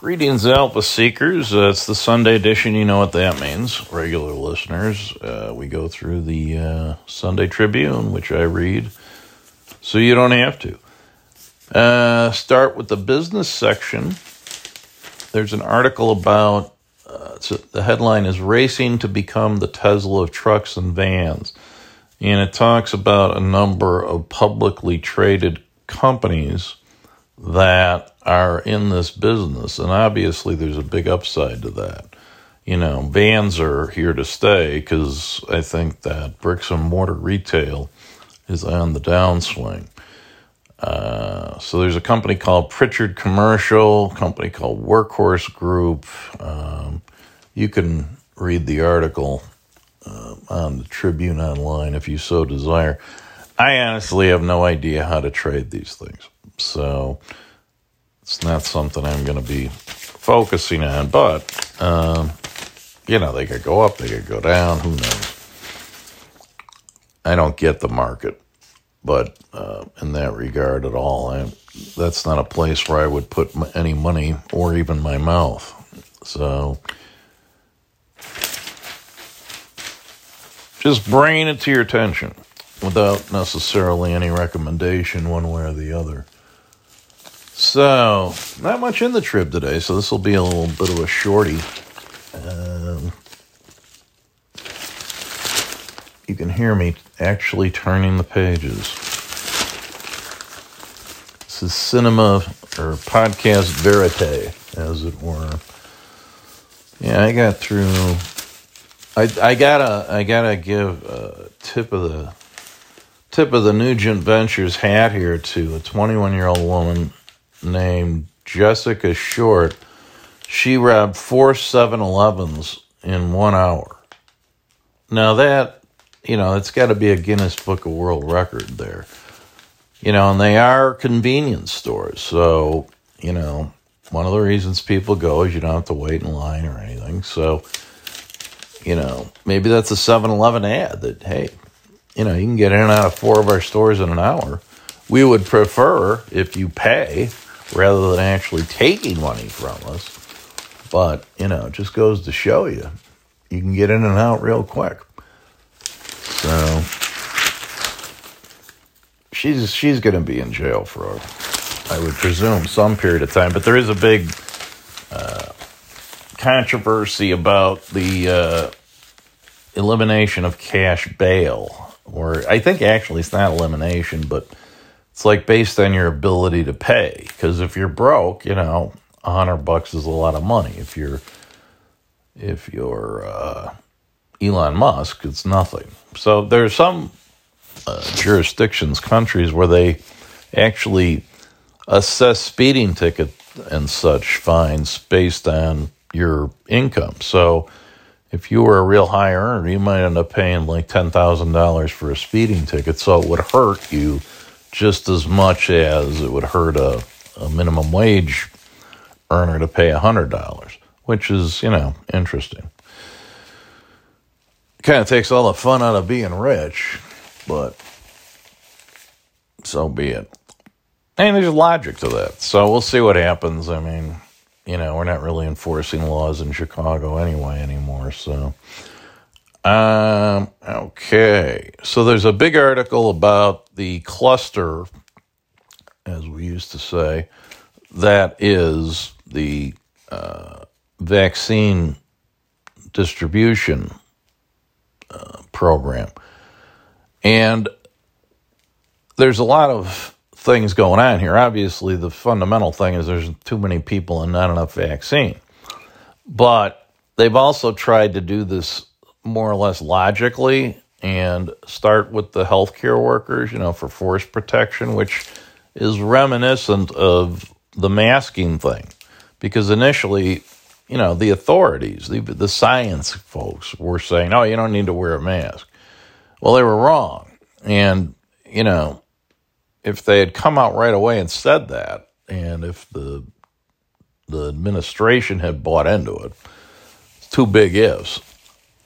Greetings, Alpha Seekers. Uh, it's the Sunday edition. You know what that means. Regular listeners, uh, we go through the uh, Sunday Tribune, which I read, so you don't have to. Uh, start with the business section. There's an article about uh, the headline is Racing to Become the Tesla of Trucks and Vans. And it talks about a number of publicly traded companies that are in this business. And obviously, there's a big upside to that. You know, vans are here to stay because I think that bricks and mortar retail is on the downswing. Uh, so there's a company called Pritchard Commercial, company called Workhorse Group. Um, you can read the article uh, on the Tribune Online if you so desire. I honestly have no idea how to trade these things. So it's not something I'm going to be focusing on. But, um, you know, they could go up, they could go down. Who knows? I don't get the market, but uh, in that regard at all, I, that's not a place where I would put any money or even my mouth. So just bringing it to your attention without necessarily any recommendation one way or the other. So, not much in the trib today, so this will be a little bit of a shorty. Um, you can hear me actually turning the pages. This is cinema or podcast verite, as it were. Yeah, I got through. I I gotta I gotta give a tip of the tip of the Nugent Ventures hat here to a 21 year old woman named Jessica Short. She robbed four 7 Elevens in one hour. Now, that, you know, it's got to be a Guinness Book of World Record there. You know, and they are convenience stores. So, you know, one of the reasons people go is you don't have to wait in line or anything. So, you know, maybe that's a 7 Eleven ad that, hey, you know, you can get in and out of four of our stores in an hour. We would prefer if you pay rather than actually taking money from us. But, you know, it just goes to show you, you can get in and out real quick. So she's she's going to be in jail for, I would presume, some period of time. But there is a big uh, controversy about the uh, elimination of cash bail, or I think actually it's not elimination, but it's like based on your ability to pay. Because if you're broke, you know, a hundred bucks is a lot of money. If you're if you're uh, Elon Musk, it's nothing. So there's some uh, jurisdictions, countries where they actually assess speeding ticket and such fines based on your income. So if you were a real high earner, you might end up paying like ten thousand dollars for a speeding ticket. So it would hurt you just as much as it would hurt a, a minimum wage earner to pay $100, which is, you know, interesting. Kind of takes all the fun out of being rich, but so be it. And there's logic to that. So we'll see what happens. I mean, you know, we're not really enforcing laws in Chicago anyway anymore. So um, okay. So there's a big article about the cluster, as we used to say, that is the uh, vaccine distribution uh, program. And there's a lot of things going on here. Obviously, the fundamental thing is there's too many people and not enough vaccine. But they've also tried to do this more or less logically and start with the healthcare workers, you know, for force protection, which is reminiscent of the masking thing. Because initially, you know, the authorities, the, the science folks were saying, oh, you don't need to wear a mask. Well, they were wrong. And, you know, if they had come out right away and said that, and if the the administration had bought into it, two big ifs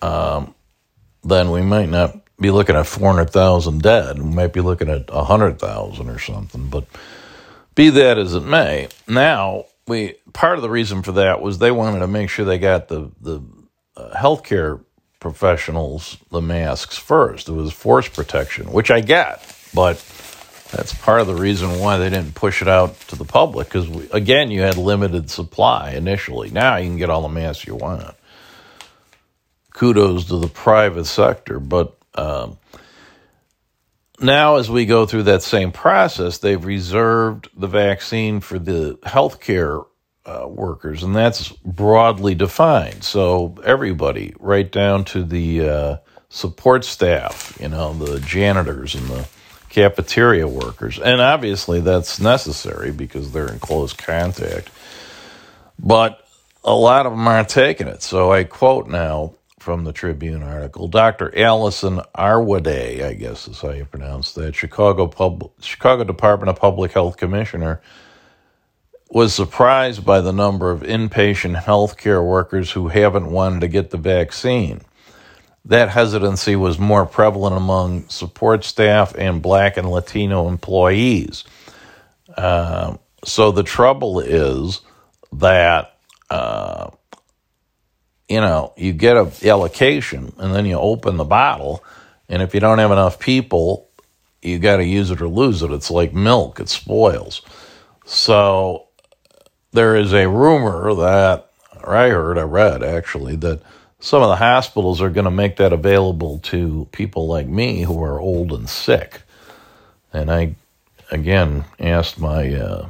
um, then we might not be looking at 400,000 dead. We might be looking at 100,000 or something. But be that as it may, now we part of the reason for that was they wanted to make sure they got the the uh, healthcare professionals the masks first. It was force protection, which I get, but that's part of the reason why they didn't push it out to the public because again, you had limited supply initially. Now you can get all the masks you want. Kudos to the private sector, but. Um, now, as we go through that same process, they've reserved the vaccine for the healthcare uh, workers, and that's broadly defined. So, everybody, right down to the uh, support staff, you know, the janitors and the cafeteria workers. And obviously, that's necessary because they're in close contact. But a lot of them aren't taking it. So, I quote now from the Tribune article. Dr. Allison Arwady, I guess is how you pronounce that, Chicago Pub- Chicago Department of Public Health Commissioner, was surprised by the number of inpatient healthcare workers who haven't wanted to get the vaccine. That hesitancy was more prevalent among support staff and black and Latino employees. Uh, so the trouble is that uh, you know, you get a allocation and then you open the bottle, and if you don't have enough people, you got to use it or lose it. It's like milk; it spoils. So there is a rumor that, or I heard, I read actually that some of the hospitals are going to make that available to people like me who are old and sick. And I, again, asked my uh,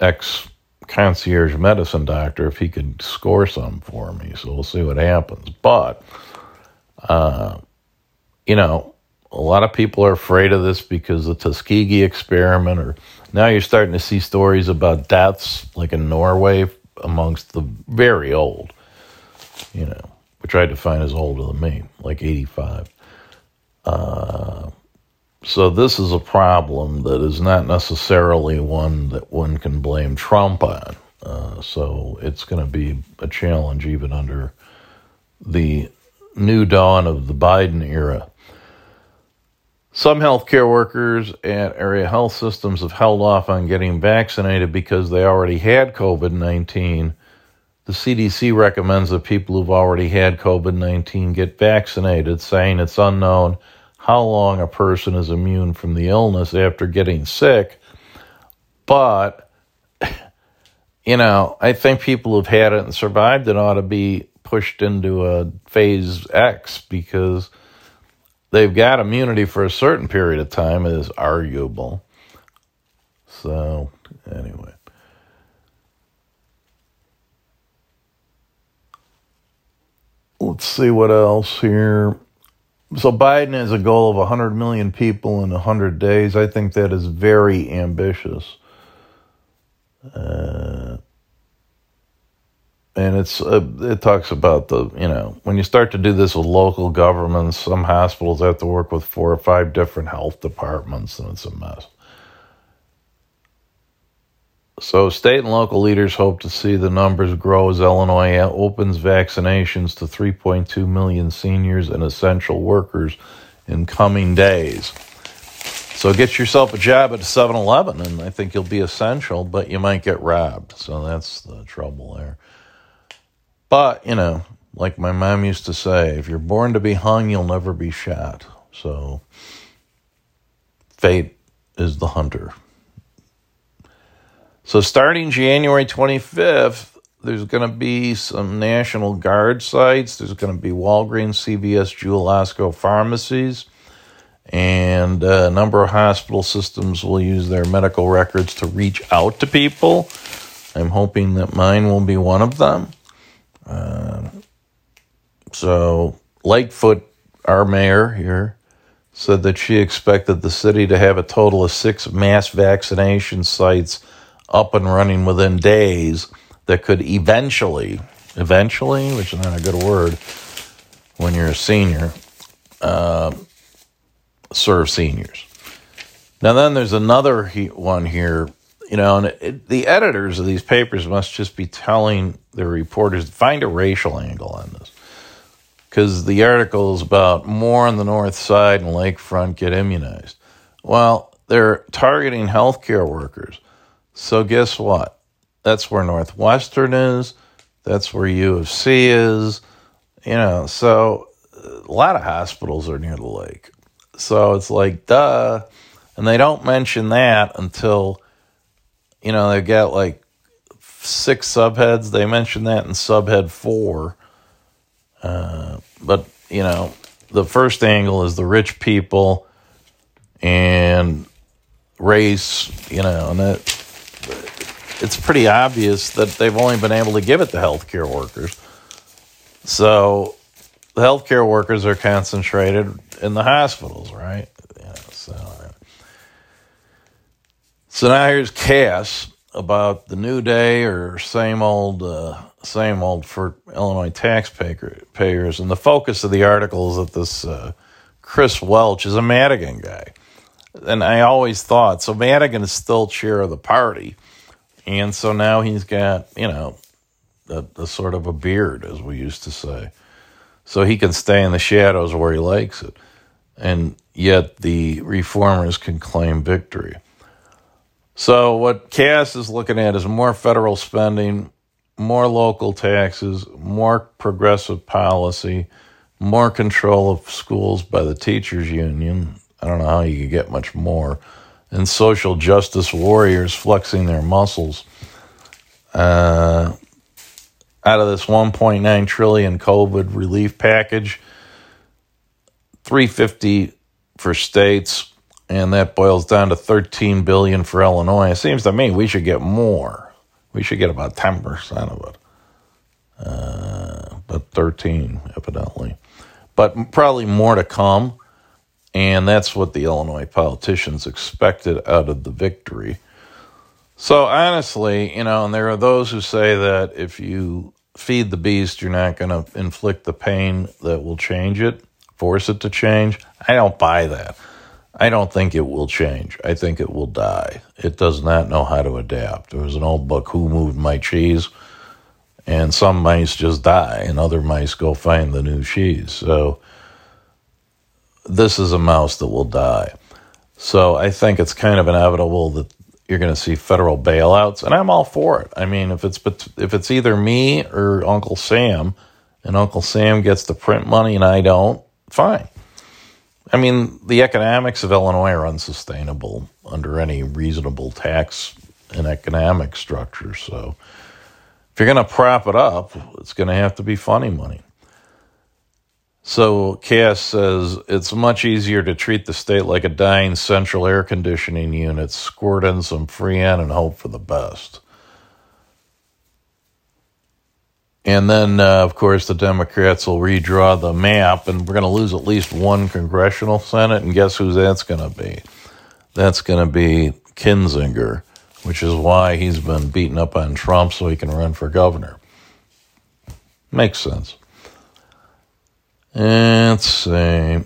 ex concierge medicine doctor if he could score some for me. So we'll see what happens. But, uh, you know, a lot of people are afraid of this because the Tuskegee experiment, or now you're starting to see stories about deaths, like in Norway, amongst the very old, you know, which I define as older than me, like 85. Uh, so this is a problem that is not necessarily one that one can blame Trump on. Uh, so it's going to be a challenge even under the new dawn of the Biden era. Some healthcare workers at area health systems have held off on getting vaccinated because they already had COVID 19. The CDC recommends that people who've already had COVID 19 get vaccinated, saying it's unknown how long a person is immune from the illness after getting sick. But, you know, I think people who've had it and survived it ought to be pushed into a phase X because they've got immunity for a certain period of time, is arguable. So, anyway. Let's see what else here. So Biden has a goal of 100 million people in 100 days. I think that is very ambitious. Uh, and it's uh, it talks about the you know when you start to do this with local governments, some hospitals have to work with four or five different health departments, and it's a mess. So, state and local leaders hope to see the numbers grow as Illinois opens vaccinations to 3.2 million seniors and essential workers in coming days. So, get yourself a job at a 7 Eleven, and I think you'll be essential, but you might get robbed. So, that's the trouble there. But, you know, like my mom used to say, if you're born to be hung, you'll never be shot. So, fate is the hunter. So starting January 25th, there's going to be some National Guard sites. There's going to be Walgreens, CVS, Jewel Osco pharmacies, and a number of hospital systems will use their medical records to reach out to people. I'm hoping that mine will be one of them. Uh, so Lightfoot, our mayor here, said that she expected the city to have a total of six mass vaccination sites up and running within days that could eventually, eventually, which is not a good word when you're a senior, uh, serve seniors. Now, then there's another one here, you know, and it, the editors of these papers must just be telling their reporters find a racial angle on this. Because the article is about more on the north side and lakefront get immunized. Well, they're targeting healthcare workers. So, guess what? That's where Northwestern is. That's where U of C is. You know, so a lot of hospitals are near the lake. So it's like, duh. And they don't mention that until, you know, they've got like six subheads. They mention that in subhead four. Uh, but, you know, the first angle is the rich people and race, you know, and it, it's pretty obvious that they've only been able to give it to healthcare workers. So the healthcare workers are concentrated in the hospitals, right? Yeah, so, so now here's Kass about the new day or same old, uh, same old for Illinois taxpayers. And the focus of the article is that this uh, Chris Welch is a Madigan guy. And I always thought so. Madigan is still chair of the party, and so now he's got you know a, a sort of a beard, as we used to say, so he can stay in the shadows where he likes it, and yet the reformers can claim victory. So what Kass is looking at is more federal spending, more local taxes, more progressive policy, more control of schools by the teachers union. I don't know how you could get much more. And social justice warriors flexing their muscles. Uh, out of this 1.9 trillion COVID relief package, 350 for states, and that boils down to 13 billion for Illinois. It seems to me we should get more. We should get about 10% of it. Uh, but 13, evidently. But probably more to come. And that's what the Illinois politicians expected out of the victory. So honestly, you know, and there are those who say that if you feed the beast, you're not going to inflict the pain that will change it, force it to change. I don't buy that. I don't think it will change. I think it will die. It does not know how to adapt. There was an old book, Who Moved My Cheese? And some mice just die, and other mice go find the new cheese. So this is a mouse that will die. So I think it's kind of inevitable that you're going to see federal bailouts, and I'm all for it. I mean, if it's if it's either me or Uncle Sam, and Uncle Sam gets the print money and I don't, fine. I mean, the economics of Illinois are unsustainable under any reasonable tax and economic structure. So, if you're going to prop it up, it's going to have to be funny money. So Kass says it's much easier to treat the state like a dying central air conditioning unit, squirt in some Freon and hope for the best. And then, uh, of course, the Democrats will redraw the map, and we're going to lose at least one congressional Senate. And guess who that's going to be? That's going to be Kinzinger, which is why he's been beating up on Trump so he can run for governor. Makes sense. Let's see.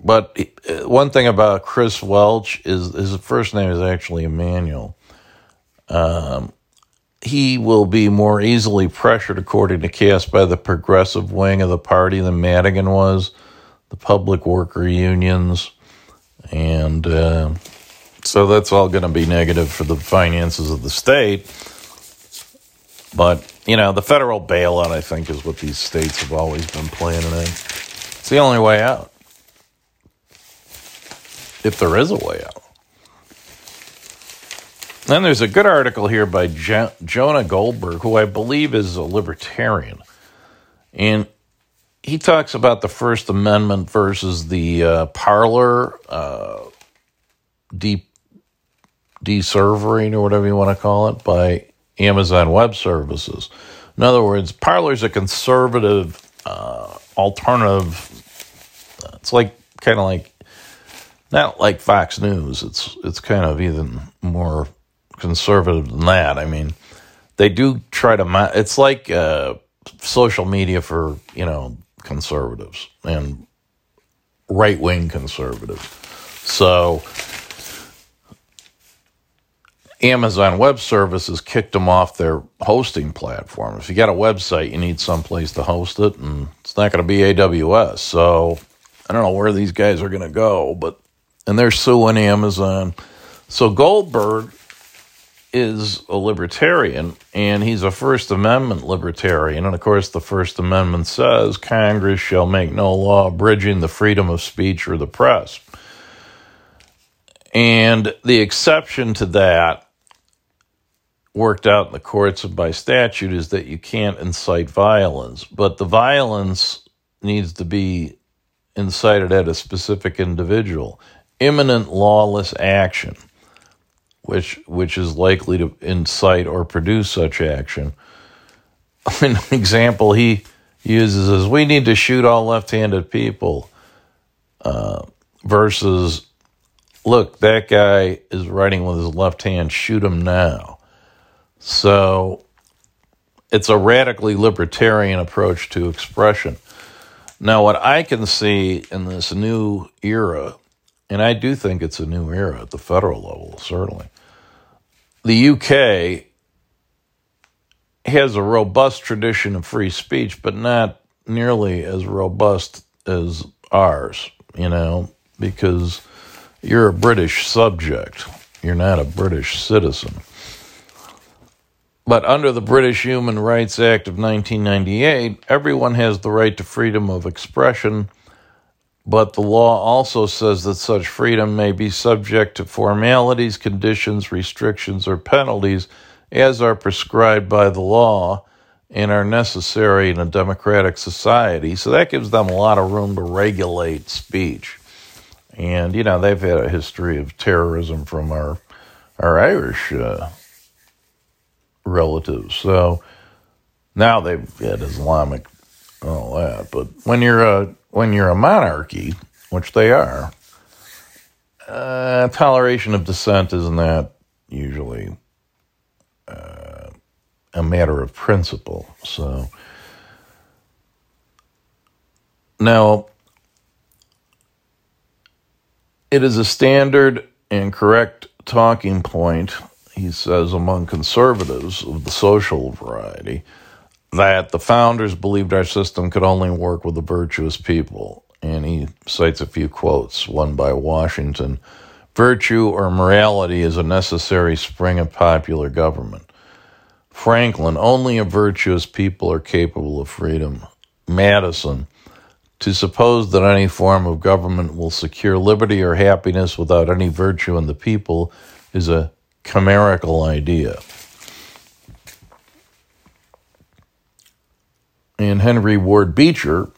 But uh, one thing about Chris Welch is his first name is actually Emanuel. Um, he will be more easily pressured, according to Kass, by the progressive wing of the party than Madigan was, the public worker unions. And uh, so that's all going to be negative for the finances of the state. But you know, the federal bailout, I think, is what these states have always been planning in. It's the only way out. If there is a way out. Then there's a good article here by jo- Jonah Goldberg, who I believe is a libertarian. And he talks about the First Amendment versus the uh, Parler uh, deep deservering or whatever you want to call it by Amazon Web Services. In other words, Parler's a conservative uh, alternative. It's like kind of like not like Fox News. It's it's kind of even more conservative than that. I mean, they do try to. It's like uh, social media for you know conservatives and right wing conservatives. So Amazon Web Services kicked them off their hosting platform. If you got a website, you need someplace to host it, and it's not going to be AWS. So I don't know where these guys are going to go, but and they're suing Amazon. So Goldberg is a libertarian and he's a First Amendment libertarian. And of course, the First Amendment says Congress shall make no law abridging the freedom of speech or the press. And the exception to that, worked out in the courts by statute, is that you can't incite violence. But the violence needs to be incited at a specific individual. Imminent lawless action which which is likely to incite or produce such action. An example he uses is we need to shoot all left-handed people uh, versus look that guy is writing with his left hand shoot him now so it's a radically libertarian approach to expression now what i can see in this new era and i do think it's a new era at the federal level certainly the UK has a robust tradition of free speech, but not nearly as robust as ours, you know, because you're a British subject. You're not a British citizen. But under the British Human Rights Act of 1998, everyone has the right to freedom of expression but the law also says that such freedom may be subject to formalities, conditions, restrictions, or penalties as are prescribed by the law and are necessary in a democratic society. So that gives them a lot of room to regulate speech. And, you know, they've had a history of terrorism from our, our Irish uh, relatives. So now they've had Islamic, all that. But when you're a when you're a monarchy, which they are, uh, toleration of dissent isn't that usually uh, a matter of principle. So now it is a standard and correct talking point, he says, among conservatives of the social variety that the founders believed our system could only work with a virtuous people. And he cites a few quotes, one by Washington Virtue or morality is a necessary spring of popular government. Franklin, only a virtuous people are capable of freedom. Madison, to suppose that any form of government will secure liberty or happiness without any virtue in the people is a chimerical idea. And Henry Ward Beecher,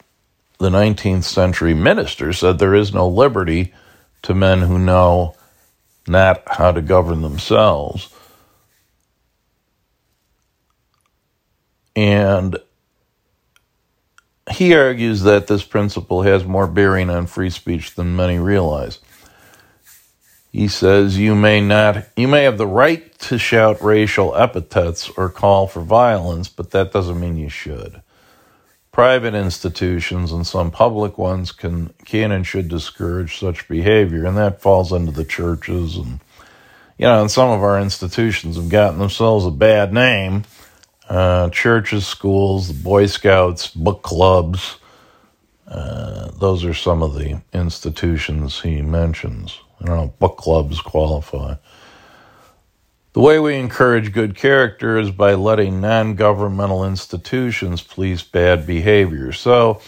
the 19th century minister, said there is no liberty to men who know not how to govern themselves. And he argues that this principle has more bearing on free speech than many realize. He says you may not you may have the right to shout racial epithets or call for violence, but that doesn't mean you should private institutions and some public ones can can and should discourage such behavior, and that falls into the churches and you know, and some of our institutions have gotten themselves a bad name. Uh, churches, schools, the Boy Scouts, book clubs. Uh, those are some of the institutions he mentions. I don't know, book clubs qualify. The way we encourage good character is by letting non governmental institutions police bad behavior. So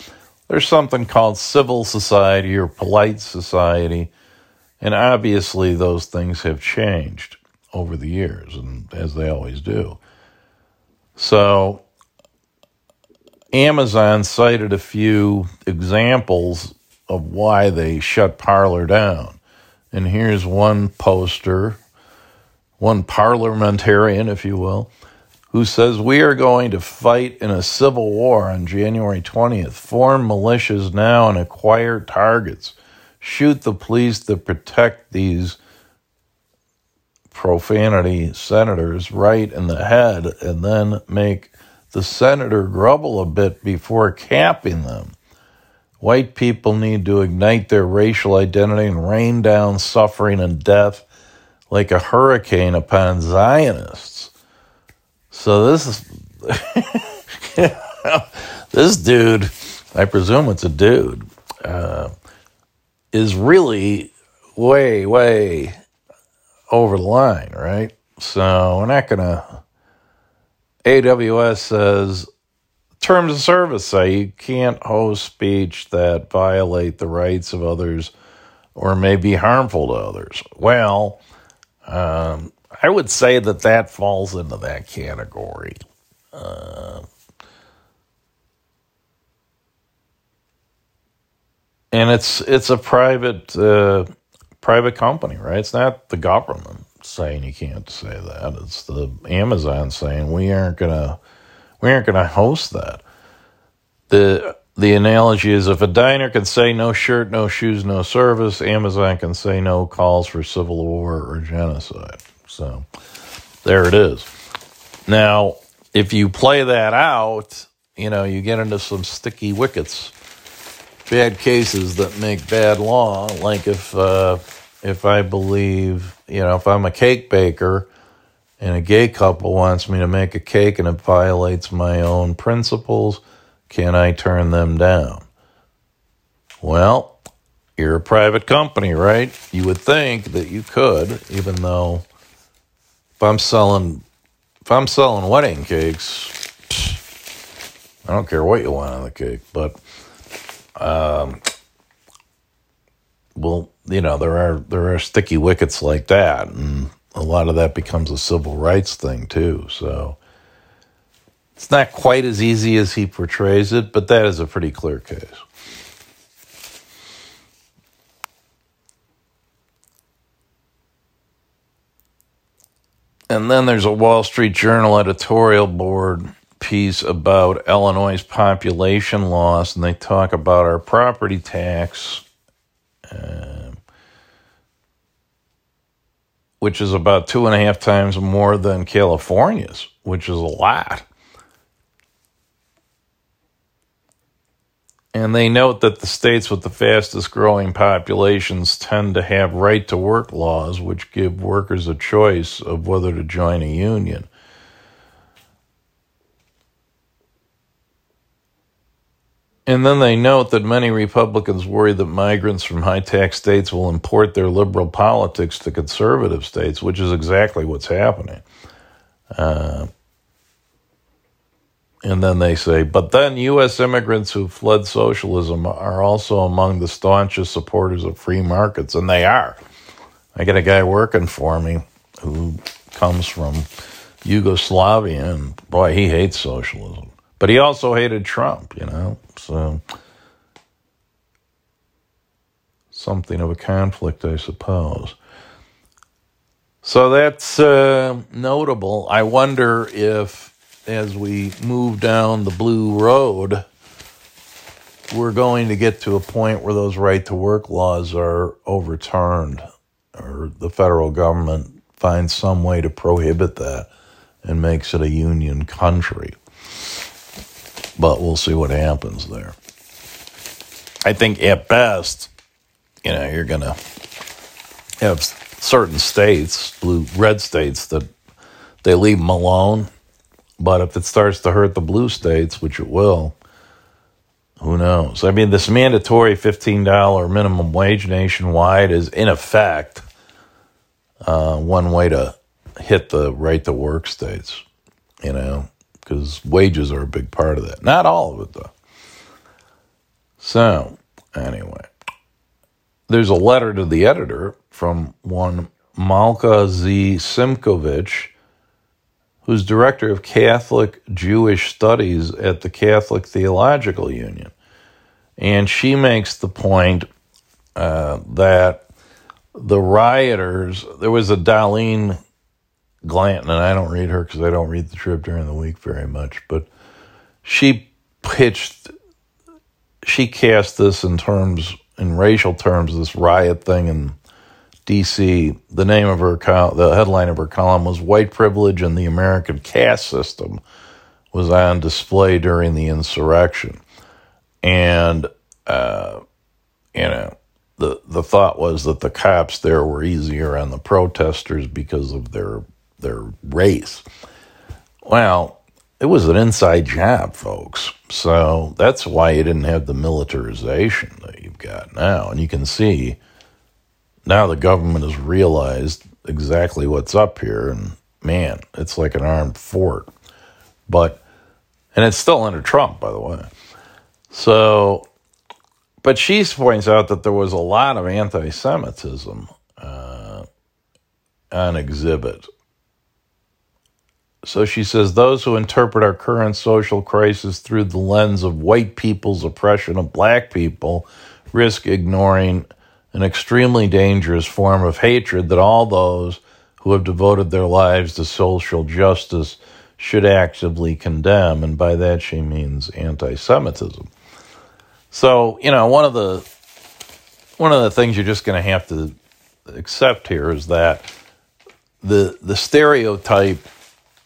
there's something called civil society or polite society, and obviously those things have changed over the years, and as they always do. So Amazon cited a few examples of why they shut Parler down. And here's one poster one parliamentarian, if you will, who says we are going to fight in a civil war on January 20th, form militias now and acquire targets, shoot the police that protect these profanity senators right in the head, and then make the senator grumble a bit before capping them. White people need to ignite their racial identity and rain down suffering and death like a hurricane upon Zionists. So this is this dude, I presume it's a dude, uh, is really way, way over the line, right? So we're not to. AWS says terms of service say you can't host speech that violate the rights of others or may be harmful to others. Well, um, I would say that that falls into that category. Uh, and it's it's a private uh, private company, right? It's not the government saying you can't say that. It's the Amazon saying we aren't gonna we aren't gonna host that. The the analogy is if a diner can say no shirt, no shoes, no service, Amazon can say no calls for civil war or genocide. So there it is. Now, if you play that out, you know, you get into some sticky wickets, bad cases that make bad law. Like if uh, if I believe, you know, if I'm a cake baker and a gay couple wants me to make a cake and it violates my own principles, can I turn them down? Well, you're a private company, right? You would think that you could, even though if I'm selling if I'm selling wedding cakes, I don't care what you want on the cake, but um, well, you know, there are there are sticky wickets like that, and a lot of that becomes a civil rights thing too. So it's not quite as easy as he portrays it, but that is a pretty clear case. And then there's a Wall Street Journal editorial board piece about Illinois' population loss, and they talk about our property tax, which is about two and a half times more than California's, which is a lot. And they note that the states with the fastest growing populations tend to have right to work laws, which give workers a choice of whether to join a union. And then they note that many Republicans worry that migrants from high tax states will import their liberal politics to conservative states, which is exactly what's happening. Uh, and then they say, but then U.S. immigrants who fled socialism are also among the staunchest supporters of free markets, and they are. I get a guy working for me who comes from Yugoslavia, and boy, he hates socialism. But he also hated Trump, you know, so something of a conflict, I suppose. So that's uh, notable. I wonder if as we move down the blue road, we're going to get to a point where those right to work laws are overturned or the federal government finds some way to prohibit that and makes it a union country. But we'll see what happens there. I think at best, you know, you're going to have certain states, blue, red states, that they leave them alone but if it starts to hurt the blue states, which it will, who knows? I mean, this mandatory $15 minimum wage nationwide is, in effect, uh, one way to hit the right to work states, you know, because wages are a big part of that. Not all of it, though. So, anyway, there's a letter to the editor from one Malka Z. Simkovich who's director of Catholic Jewish Studies at the Catholic Theological Union. And she makes the point uh, that the rioters, there was a Dahleen Glanton, and I don't read her because I don't read the Trib during the week very much, but she pitched, she cast this in terms, in racial terms, this riot thing in D.C., the name of her the headline of her column was "White Privilege and the American Caste System" was on display during the insurrection, and uh, you know the the thought was that the cops there were easier on the protesters because of their their race. Well, it was an inside job, folks. So that's why you didn't have the militarization that you've got now, and you can see now the government has realized exactly what's up here and man, it's like an armed fort. But, and it's still under Trump, by the way. So, but she points out that there was a lot of anti Semitism uh, on exhibit. So she says those who interpret our current social crisis through the lens of white people's oppression of black people risk ignoring an extremely dangerous form of hatred that all those who have devoted their lives to social justice should actively condemn. And by that, she means anti Semitism. So, you know, one of the one of the things you're just going to have to accept here is that the the stereotype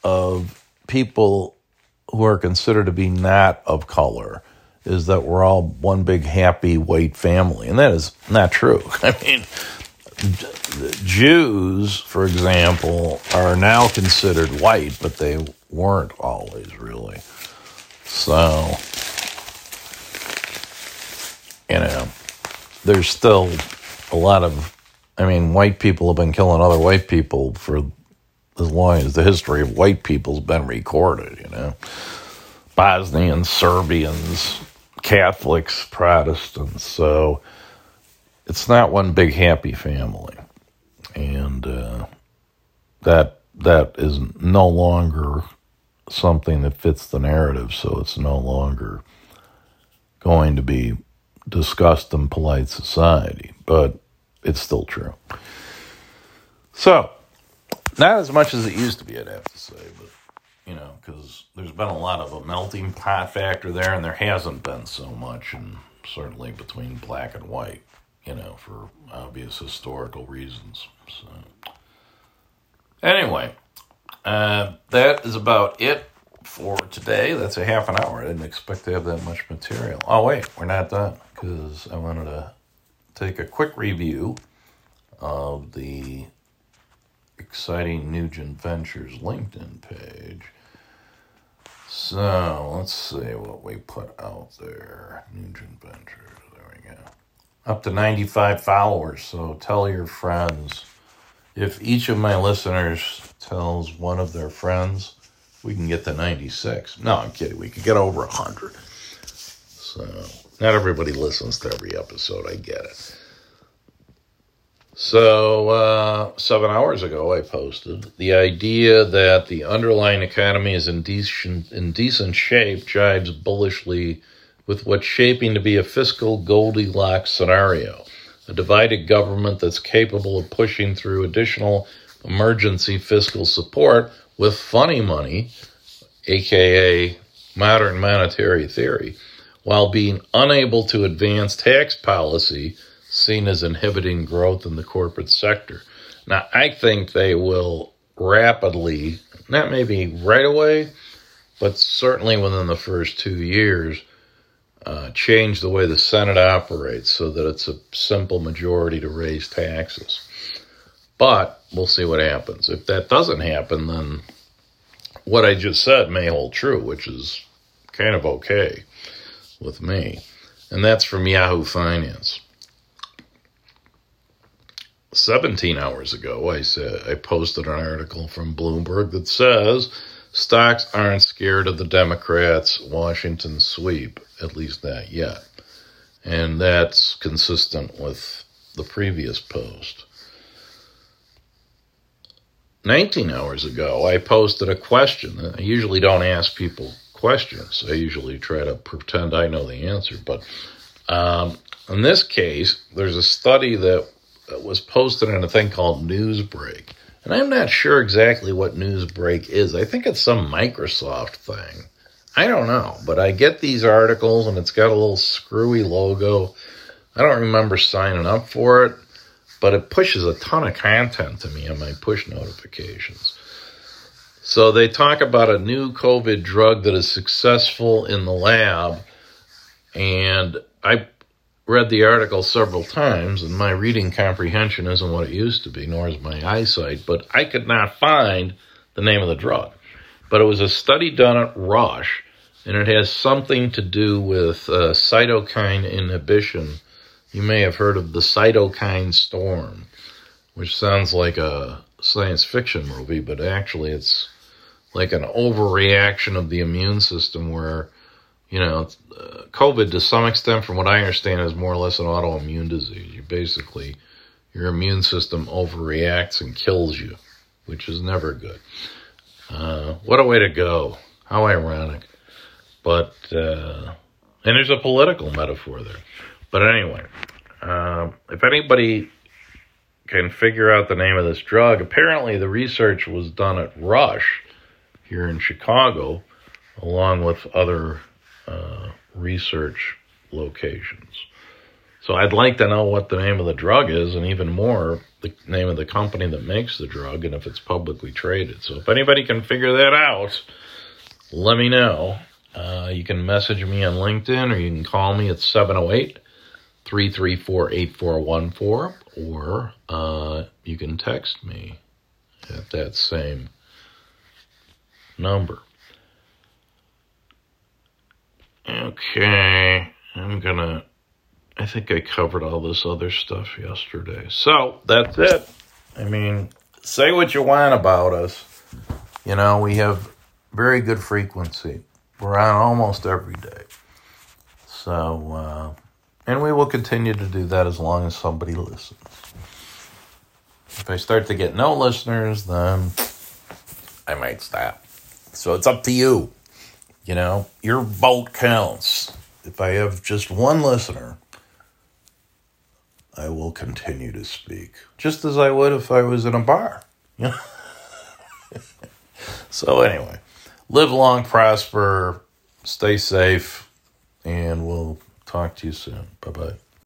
of people who are considered to be not of color is that we're all one big happy white family, and that is not true. I mean, Jews, for example, are now considered white, but they weren't always really. So, you know, there's still a lot of, I mean, white people have been killing other white people for as long as the history of white people's been recorded, you know. Bosnians, Serbians, Catholics, Protestants. So it's not one big happy family. And uh, that that is no longer something that fits the narrative, so it's no longer going to be discussed in polite society, but it's still true. So, not as much as it used to be, I'd have to say, but you know, because there's been a lot of a melting pot factor there, and there hasn't been so much, and certainly between black and white, you know, for obvious historical reasons. So, anyway, uh, that is about it for today. That's a half an hour. I didn't expect to have that much material. Oh, wait, we're not done because I wanted to take a quick review of the exciting Nugent Ventures LinkedIn page. So let's see what we put out there. Nugent Ventures. There we go. Up to 95 followers. So tell your friends. If each of my listeners tells one of their friends, we can get to 96. No, I'm kidding. We could get over 100. So not everybody listens to every episode. I get it. So, uh, seven hours ago, I posted the idea that the underlying economy is in decent, in decent shape jives bullishly with what's shaping to be a fiscal Goldilocks scenario. A divided government that's capable of pushing through additional emergency fiscal support with funny money, aka modern monetary theory, while being unable to advance tax policy seen as inhibiting growth in the corporate sector. Now, I think they will rapidly, not maybe right away, but certainly within the first two years, uh, change the way the Senate operates so that it's a simple majority to raise taxes. But we'll see what happens. If that doesn't happen, then what I just said may hold true, which is kind of okay with me. And that's from Yahoo Finance. 17 hours ago, I said I posted an article from Bloomberg that says stocks aren't scared of the Democrats' Washington sweep, at least not yet. And that's consistent with the previous post. 19 hours ago, I posted a question. I usually don't ask people questions. I usually try to pretend I know the answer. But um, in this case, there's a study that Uh, was posted in a thing called Newsbreak. And I'm not sure exactly what Newsbreak is. I think it's some Microsoft thing. I don't know, but I get these articles and it's got a little screwy logo. I don't remember signing up for it, but it pushes a ton of content to me on my push notifications. So they talk about a new COVID drug that is successful in the lab. And I read the article several times, and my reading comprehension isn't what it used to be, nor is my eyesight, but I could not find the name of the drug. But it was a study done at Roche, and it has something to do with uh, cytokine inhibition. You may have heard of the cytokine storm, which sounds like a science fiction movie, but actually it's like an overreaction of the immune system where, you know, uh, COVID to some extent, from what I understand, is more or less an autoimmune disease. You basically, your immune system overreacts and kills you, which is never good. Uh, what a way to go. How ironic. But, uh, and there's a political metaphor there. But anyway, uh, if anybody can figure out the name of this drug, apparently the research was done at Rush here in Chicago, along with other uh, research locations. So I'd like to know what the name of the drug is, and even more, the name of the company that makes the drug, and if it's publicly traded. So if anybody can figure that out, let me know. Uh, you can message me on LinkedIn or you can call me at 708 334 8414 or uh, you can text me at that same number. Okay, I'm gonna. I think I covered all this other stuff yesterday. So that's it. I mean, say what you want about us. You know, we have very good frequency. We're on almost every day. So, uh, and we will continue to do that as long as somebody listens. If I start to get no listeners, then I might stop. So it's up to you. You know, your vote counts. If I have just one listener, I will continue to speak, just as I would if I was in a bar. So, anyway, live long, prosper, stay safe, and we'll talk to you soon. Bye bye.